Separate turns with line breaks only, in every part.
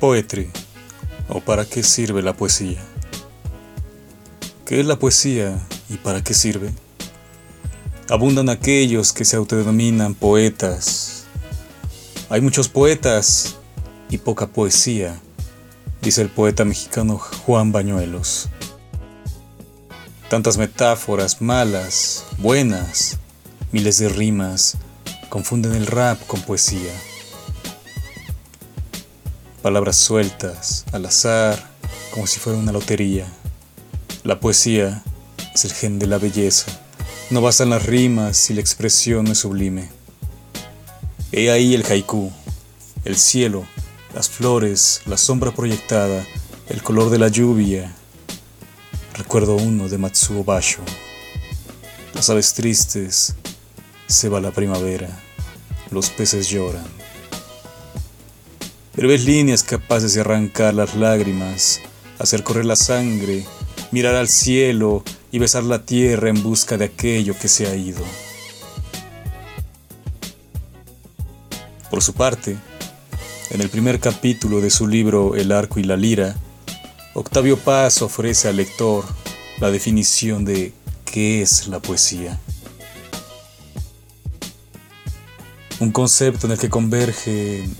Poetry o para qué sirve la poesía. ¿Qué es la poesía y para qué sirve? Abundan aquellos que se autodenominan poetas. Hay muchos poetas y poca poesía, dice el poeta mexicano Juan Bañuelos. Tantas metáforas malas, buenas, miles de rimas, confunden el rap con poesía palabras sueltas, al azar, como si fuera una lotería. La poesía es el gen de la belleza. No bastan las rimas si la expresión no es sublime. He ahí el haiku, el cielo, las flores, la sombra proyectada, el color de la lluvia. Recuerdo uno de Matsuo Basho. Las aves tristes, se va la primavera, los peces lloran ves líneas capaces de arrancar las lágrimas, hacer correr la sangre, mirar al cielo y besar la tierra en busca de aquello que se ha ido. Por su parte, en el primer capítulo de su libro El arco y la lira, Octavio Paz ofrece al lector la definición de qué es la poesía. Un concepto en el que convergen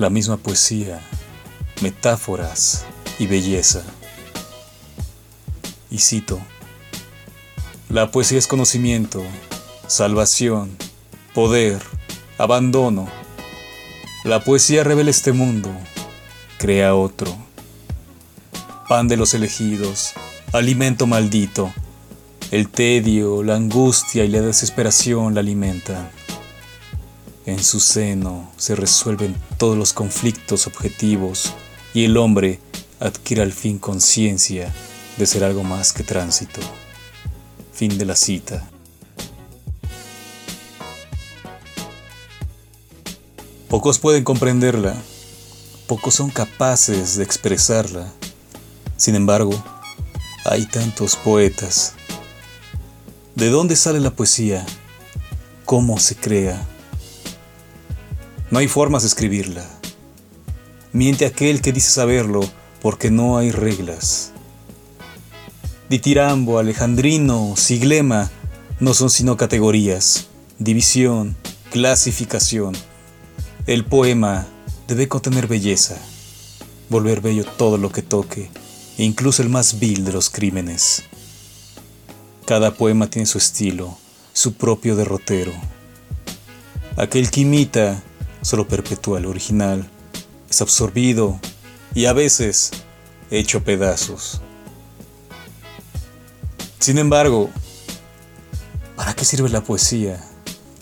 la misma poesía, metáforas y belleza. Y cito, la poesía es conocimiento, salvación, poder, abandono. La poesía revela este mundo, crea otro. Pan de los elegidos, alimento maldito. El tedio, la angustia y la desesperación la alimentan. En su seno se resuelven todos los conflictos objetivos y el hombre adquiere al fin conciencia de ser algo más que tránsito. Fin de la cita. Pocos pueden comprenderla, pocos son capaces de expresarla. Sin embargo, hay tantos poetas. ¿De dónde sale la poesía? ¿Cómo se crea? No hay formas de escribirla. Miente aquel que dice saberlo porque no hay reglas. Ditirambo, alejandrino, siglema no son sino categorías, división, clasificación. El poema debe contener belleza, volver bello todo lo que toque, incluso el más vil de los crímenes. Cada poema tiene su estilo, su propio derrotero. Aquel que imita solo perpetúa el original, es absorbido y a veces hecho pedazos. Sin embargo, ¿para qué sirve la poesía?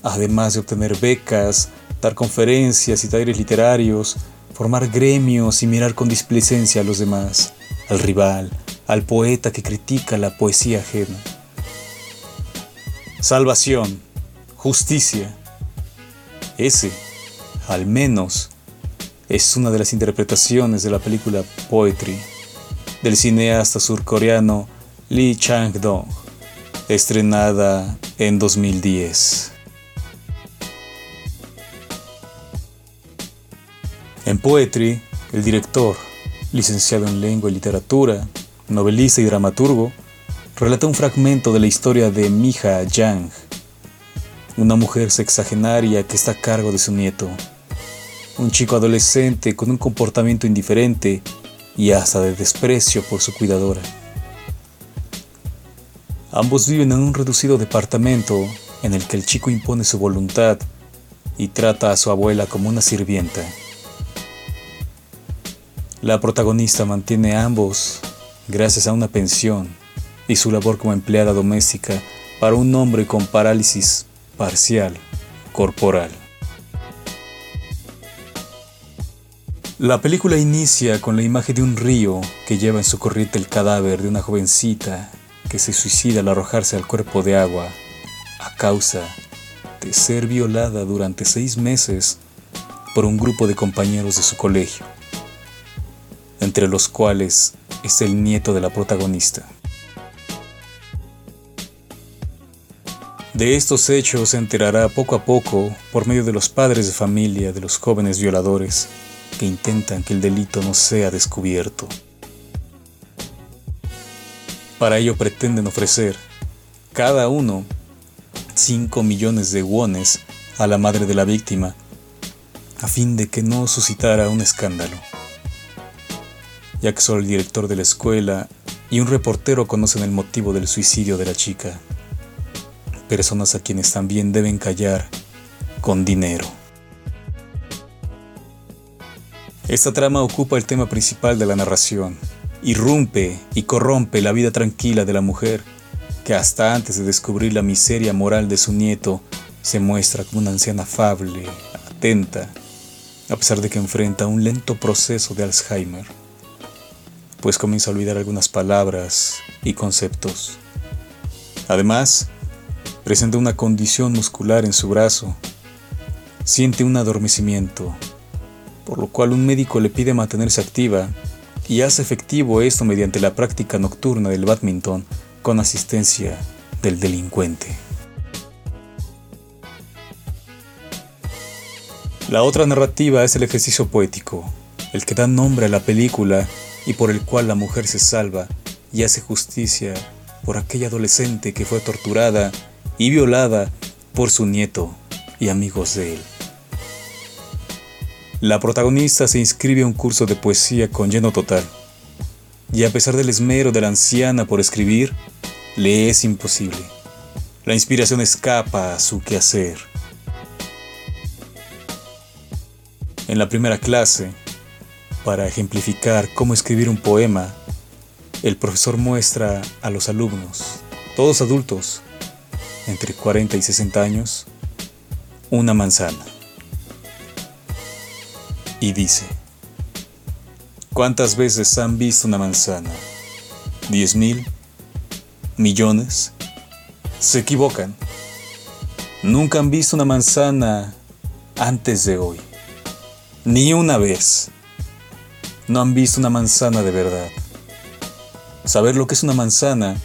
Además de obtener becas, dar conferencias y talleres literarios, formar gremios y mirar con displicencia a los demás, al rival, al poeta que critica la poesía ajena. Salvación, justicia. Ese al menos, es una de las interpretaciones de la película Poetry del cineasta surcoreano Lee Chang-dong, estrenada en 2010. En Poetry, el director, licenciado en lengua y literatura, novelista y dramaturgo, relata un fragmento de la historia de Mija Yang, una mujer sexagenaria que está a cargo de su nieto un chico adolescente con un comportamiento indiferente y hasta de desprecio por su cuidadora. Ambos viven en un reducido departamento en el que el chico impone su voluntad y trata a su abuela como una sirvienta. La protagonista mantiene a ambos gracias a una pensión y su labor como empleada doméstica para un hombre con parálisis parcial corporal. La película inicia con la imagen de un río que lleva en su corriente el cadáver de una jovencita que se suicida al arrojarse al cuerpo de agua a causa de ser violada durante seis meses por un grupo de compañeros de su colegio, entre los cuales es el nieto de la protagonista. De estos hechos se enterará poco a poco por medio de los padres de familia de los jóvenes violadores que intentan que el delito no sea descubierto. Para ello pretenden ofrecer, cada uno, 5 millones de wones a la madre de la víctima, a fin de que no suscitara un escándalo, ya que solo el director de la escuela y un reportero conocen el motivo del suicidio de la chica, personas a quienes también deben callar con dinero. Esta trama ocupa el tema principal de la narración, irrumpe y corrompe la vida tranquila de la mujer, que hasta antes de descubrir la miseria moral de su nieto, se muestra como una anciana afable, atenta, a pesar de que enfrenta un lento proceso de Alzheimer, pues comienza a olvidar algunas palabras y conceptos. Además, presenta una condición muscular en su brazo, siente un adormecimiento, por lo cual un médico le pide mantenerse activa y hace efectivo esto mediante la práctica nocturna del badminton con asistencia del delincuente. La otra narrativa es el ejercicio poético, el que da nombre a la película y por el cual la mujer se salva y hace justicia por aquella adolescente que fue torturada y violada por su nieto y amigos de él. La protagonista se inscribe a un curso de poesía con lleno total, y a pesar del esmero de la anciana por escribir, le es imposible. La inspiración escapa a su quehacer. En la primera clase, para ejemplificar cómo escribir un poema, el profesor muestra a los alumnos, todos adultos, entre 40 y 60 años, una manzana y dice, ¿cuántas veces han visto una manzana? ¿Diez mil? ¿Millones? Se equivocan. Nunca han visto una manzana antes de hoy. Ni una vez. No han visto una manzana de verdad. Saber lo que es una manzana,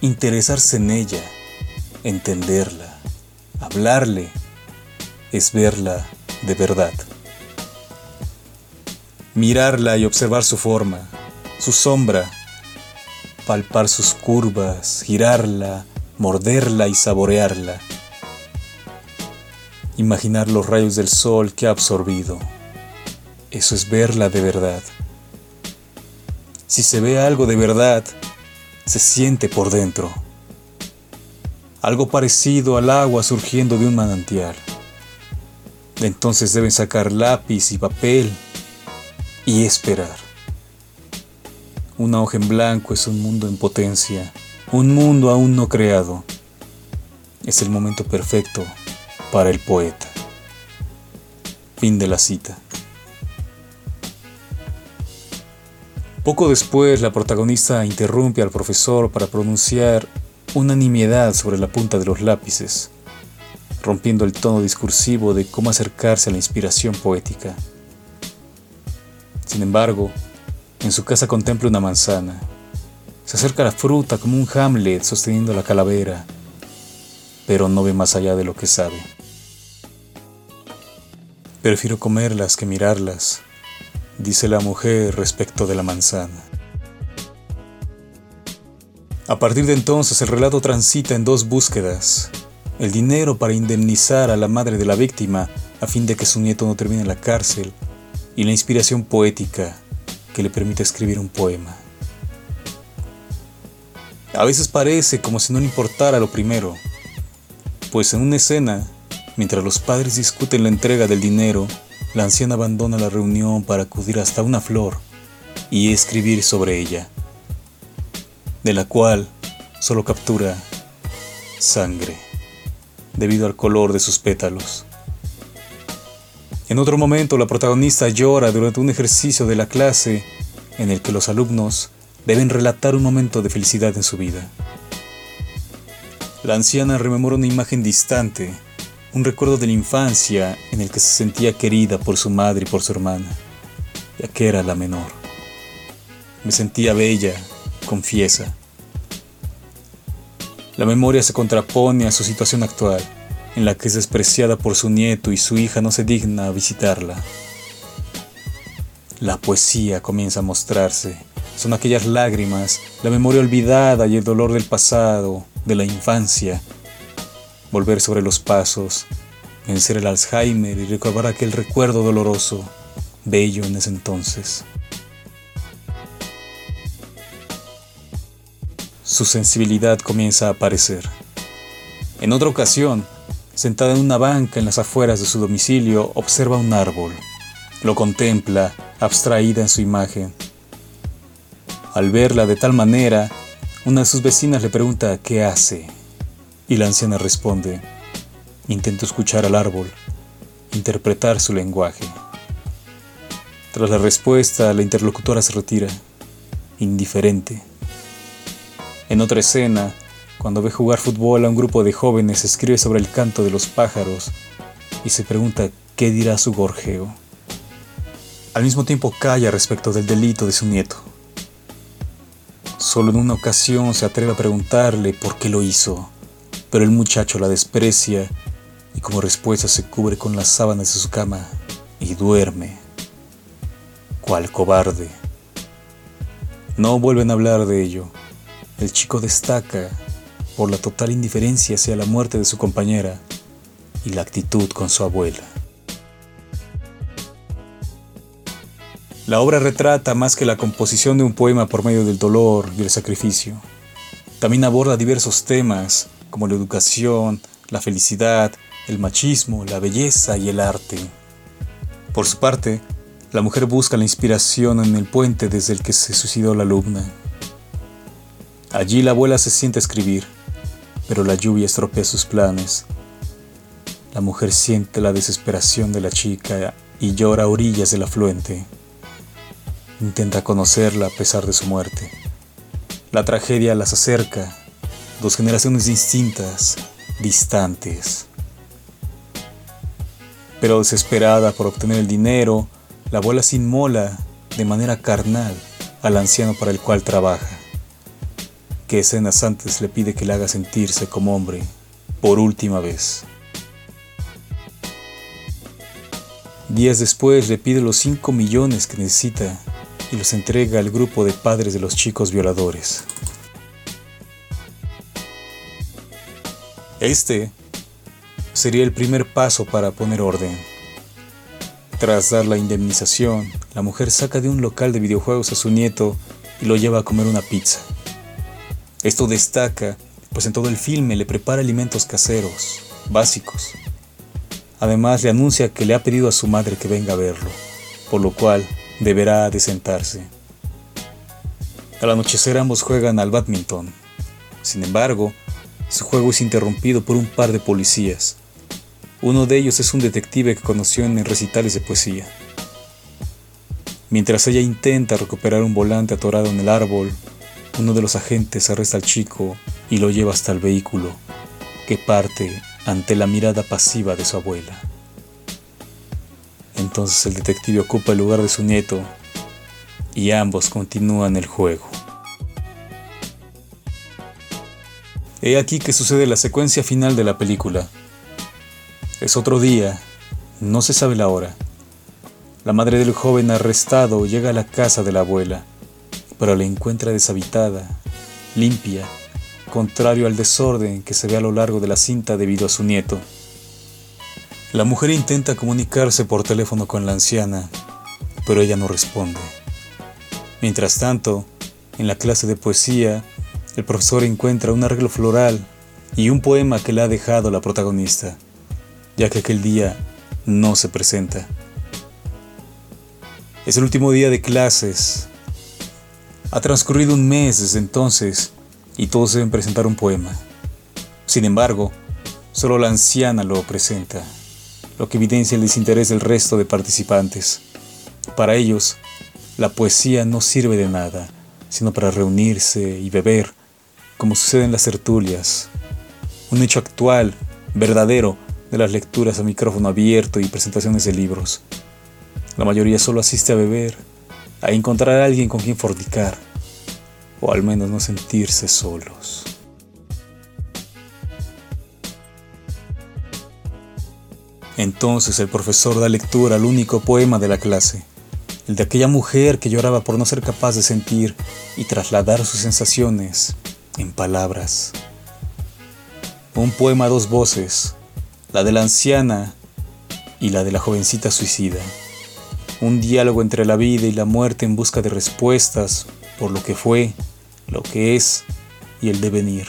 interesarse en ella, entenderla, hablarle, es verla de verdad mirarla y observar su forma, su sombra, palpar sus curvas, girarla, morderla y saborearla. Imaginar los rayos del sol que ha absorbido. Eso es verla de verdad. Si se ve algo de verdad, se siente por dentro. Algo parecido al agua surgiendo de un manantial. Entonces deben sacar lápiz y papel y esperar. Una hoja en blanco es un mundo en potencia, un mundo aún no creado. Es el momento perfecto para el poeta. Fin de la cita. Poco después, la protagonista interrumpe al profesor para pronunciar una nimiedad sobre la punta de los lápices, rompiendo el tono discursivo de cómo acercarse a la inspiración poética. Sin embargo, en su casa contempla una manzana. Se acerca a la fruta como un Hamlet sosteniendo la calavera, pero no ve más allá de lo que sabe. Prefiero comerlas que mirarlas, dice la mujer respecto de la manzana. A partir de entonces el relato transita en dos búsquedas. El dinero para indemnizar a la madre de la víctima a fin de que su nieto no termine en la cárcel y la inspiración poética que le permite escribir un poema. A veces parece como si no le importara lo primero, pues en una escena, mientras los padres discuten la entrega del dinero, la anciana abandona la reunión para acudir hasta una flor y escribir sobre ella, de la cual solo captura sangre, debido al color de sus pétalos. En otro momento, la protagonista llora durante un ejercicio de la clase en el que los alumnos deben relatar un momento de felicidad en su vida. La anciana rememora una imagen distante, un recuerdo de la infancia en el que se sentía querida por su madre y por su hermana, ya que era la menor. Me sentía bella, confiesa. La memoria se contrapone a su situación actual en la que es despreciada por su nieto y su hija no se digna a visitarla. la poesía comienza a mostrarse. Son aquellas lágrimas, la memoria olvidada y el dolor del pasado, de la infancia. Volver sobre los pasos, vencer el Alzheimer y recordar aquel recuerdo doloroso, bello en ese entonces. Su sensibilidad comienza a aparecer. En otra ocasión, sentada en una banca en las afueras de su domicilio, observa un árbol. Lo contempla, abstraída en su imagen. Al verla de tal manera, una de sus vecinas le pregunta qué hace, y la anciana responde, intento escuchar al árbol, interpretar su lenguaje. Tras la respuesta, la interlocutora se retira, indiferente. En otra escena, cuando ve jugar fútbol a un grupo de jóvenes, escribe sobre el canto de los pájaros y se pregunta qué dirá su gorjeo. Al mismo tiempo calla respecto del delito de su nieto. Solo en una ocasión se atreve a preguntarle por qué lo hizo, pero el muchacho la desprecia y como respuesta se cubre con las sábanas de su cama y duerme, cual cobarde. No vuelven a hablar de ello. El chico destaca por la total indiferencia hacia la muerte de su compañera y la actitud con su abuela. La obra retrata más que la composición de un poema por medio del dolor y el sacrificio. También aborda diversos temas como la educación, la felicidad, el machismo, la belleza y el arte. Por su parte, la mujer busca la inspiración en el puente desde el que se suicidó la alumna. Allí la abuela se siente a escribir, pero la lluvia estropea sus planes. La mujer siente la desesperación de la chica y llora a orillas del afluente. Intenta conocerla a pesar de su muerte. La tragedia las acerca, dos generaciones distintas, distantes. Pero desesperada por obtener el dinero, la abuela se inmola de manera carnal al anciano para el cual trabaja, que escenas antes le pide que le haga sentirse como hombre por última vez. Días después le pide los 5 millones que necesita y los entrega al grupo de padres de los chicos violadores. Este sería el primer paso para poner orden. Tras dar la indemnización, la mujer saca de un local de videojuegos a su nieto y lo lleva a comer una pizza. Esto destaca, pues en todo el filme le prepara alimentos caseros, básicos. Además le anuncia que le ha pedido a su madre que venga a verlo, por lo cual deberá de sentarse. Al anochecer ambos juegan al badminton. Sin embargo, su juego es interrumpido por un par de policías. Uno de ellos es un detective que conoció en recitales de poesía. Mientras ella intenta recuperar un volante atorado en el árbol, uno de los agentes arresta al chico y lo lleva hasta el vehículo, que parte ante la mirada pasiva de su abuela. Entonces el detective ocupa el lugar de su nieto y ambos continúan el juego. He aquí que sucede la secuencia final de la película. Es otro día, no se sabe la hora. La madre del joven arrestado llega a la casa de la abuela, pero la encuentra deshabitada, limpia, contrario al desorden que se ve a lo largo de la cinta debido a su nieto. La mujer intenta comunicarse por teléfono con la anciana, pero ella no responde. Mientras tanto, en la clase de poesía, el profesor encuentra un arreglo floral y un poema que le ha dejado la protagonista, ya que aquel día no se presenta. Es el último día de clases. Ha transcurrido un mes desde entonces y todos deben presentar un poema. Sin embargo, solo la anciana lo presenta lo que evidencia el desinterés del resto de participantes. Para ellos, la poesía no sirve de nada, sino para reunirse y beber, como sucede en las tertulias. Un hecho actual, verdadero, de las lecturas a micrófono abierto y presentaciones de libros. La mayoría solo asiste a beber, a encontrar a alguien con quien fornicar, o al menos no sentirse solos. Entonces el profesor da lectura al único poema de la clase, el de aquella mujer que lloraba por no ser capaz de sentir y trasladar sus sensaciones en palabras. Un poema a dos voces, la de la anciana y la de la jovencita suicida. Un diálogo entre la vida y la muerte en busca de respuestas por lo que fue, lo que es y el devenir.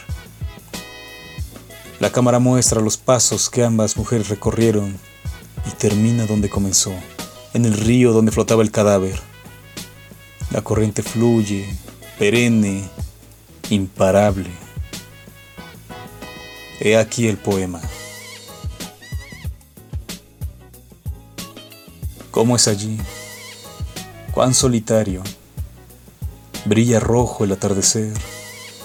La cámara muestra los pasos que ambas mujeres recorrieron y termina donde comenzó, en el río donde flotaba el cadáver. La corriente fluye, perenne, imparable. He aquí el poema. ¿Cómo es allí? Cuán solitario. Brilla rojo el atardecer.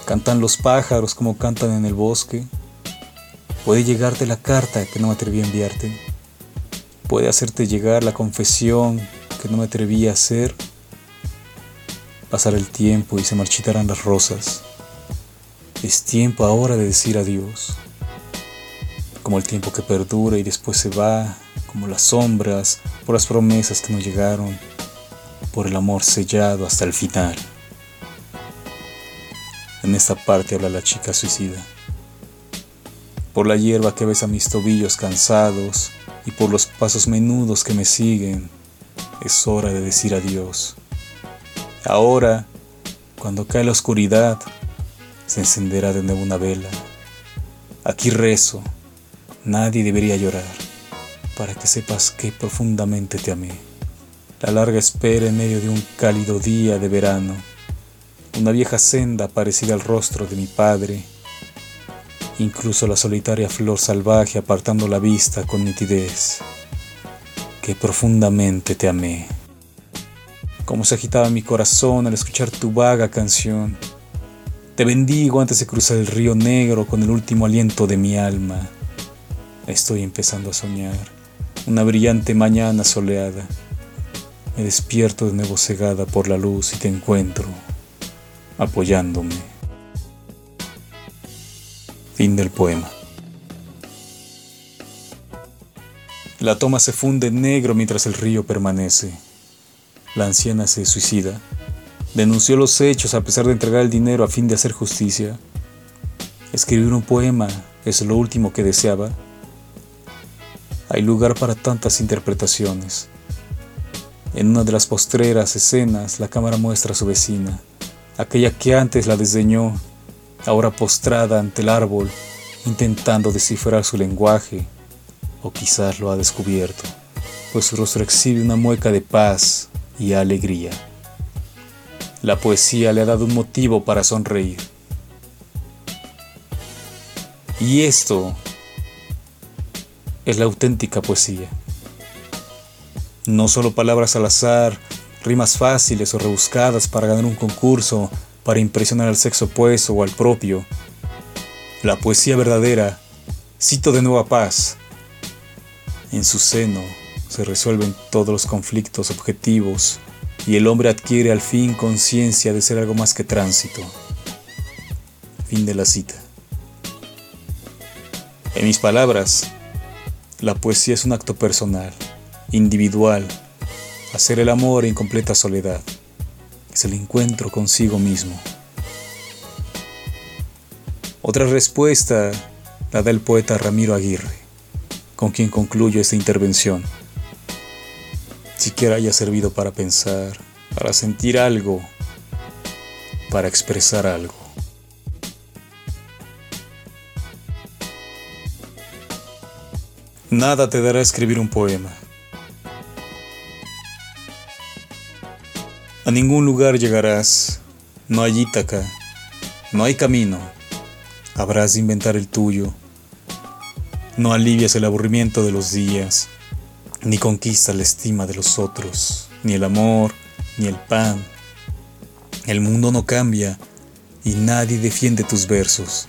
Cantan los pájaros como cantan en el bosque. Puede llegarte la carta que no me atreví a enviarte. Puede hacerte llegar la confesión que no me atreví a hacer. Pasar el tiempo y se marchitarán las rosas. Es tiempo ahora de decir adiós. Como el tiempo que perdura y después se va, como las sombras, por las promesas que no llegaron, por el amor sellado hasta el final. En esta parte habla la chica suicida por la hierba que besa mis tobillos cansados y por los pasos menudos que me siguen, es hora de decir adiós. Ahora, cuando cae la oscuridad, se encenderá de nuevo una vela. Aquí rezo, nadie debería llorar, para que sepas que profundamente te amé. La larga espera en medio de un cálido día de verano, una vieja senda parecida al rostro de mi padre, incluso la solitaria flor salvaje apartando la vista con nitidez, que profundamente te amé. Como se agitaba mi corazón al escuchar tu vaga canción, te bendigo antes de cruzar el río negro con el último aliento de mi alma. Estoy empezando a soñar, una brillante mañana soleada. Me despierto de nuevo cegada por la luz y te encuentro, apoyándome. Fin del poema. La toma se funde en negro mientras el río permanece. La anciana se suicida. Denunció los hechos a pesar de entregar el dinero a fin de hacer justicia. Escribir un poema es lo último que deseaba. Hay lugar para tantas interpretaciones. En una de las postreras escenas, la cámara muestra a su vecina, aquella que antes la desdeñó ahora postrada ante el árbol, intentando descifrar su lenguaje, o quizás lo ha descubierto, pues su rostro exhibe una mueca de paz y alegría. La poesía le ha dado un motivo para sonreír. Y esto es la auténtica poesía. No solo palabras al azar, rimas fáciles o rebuscadas para ganar un concurso para impresionar al sexo opuesto o al propio. La poesía verdadera, cito de nueva paz. En su seno se resuelven todos los conflictos objetivos y el hombre adquiere al fin conciencia de ser algo más que tránsito. Fin de la cita. En mis palabras, la poesía es un acto personal, individual, hacer el amor en completa soledad es el encuentro consigo mismo. Otra respuesta la da el poeta Ramiro Aguirre, con quien concluyo esta intervención. Siquiera haya servido para pensar, para sentir algo, para expresar algo. Nada te dará escribir un poema. A ningún lugar llegarás, no hay Ítaca, no hay camino, habrás de inventar el tuyo. No alivias el aburrimiento de los días, ni conquistas la estima de los otros, ni el amor, ni el pan. El mundo no cambia y nadie defiende tus versos.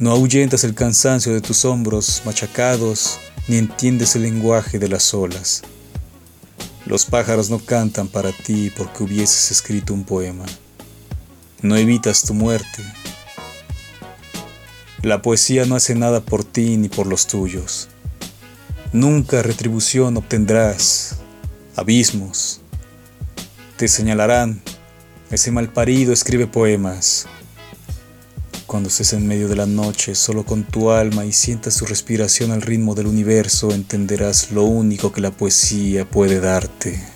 No ahuyentas el cansancio de tus hombros machacados, ni entiendes el lenguaje de las olas. Los pájaros no cantan para ti porque hubieses escrito un poema. No evitas tu muerte. La poesía no hace nada por ti ni por los tuyos. Nunca retribución obtendrás. Abismos, te señalarán, ese malparido escribe poemas. Cuando estés en medio de la noche solo con tu alma y sientas su respiración al ritmo del universo, entenderás lo único que la poesía puede darte.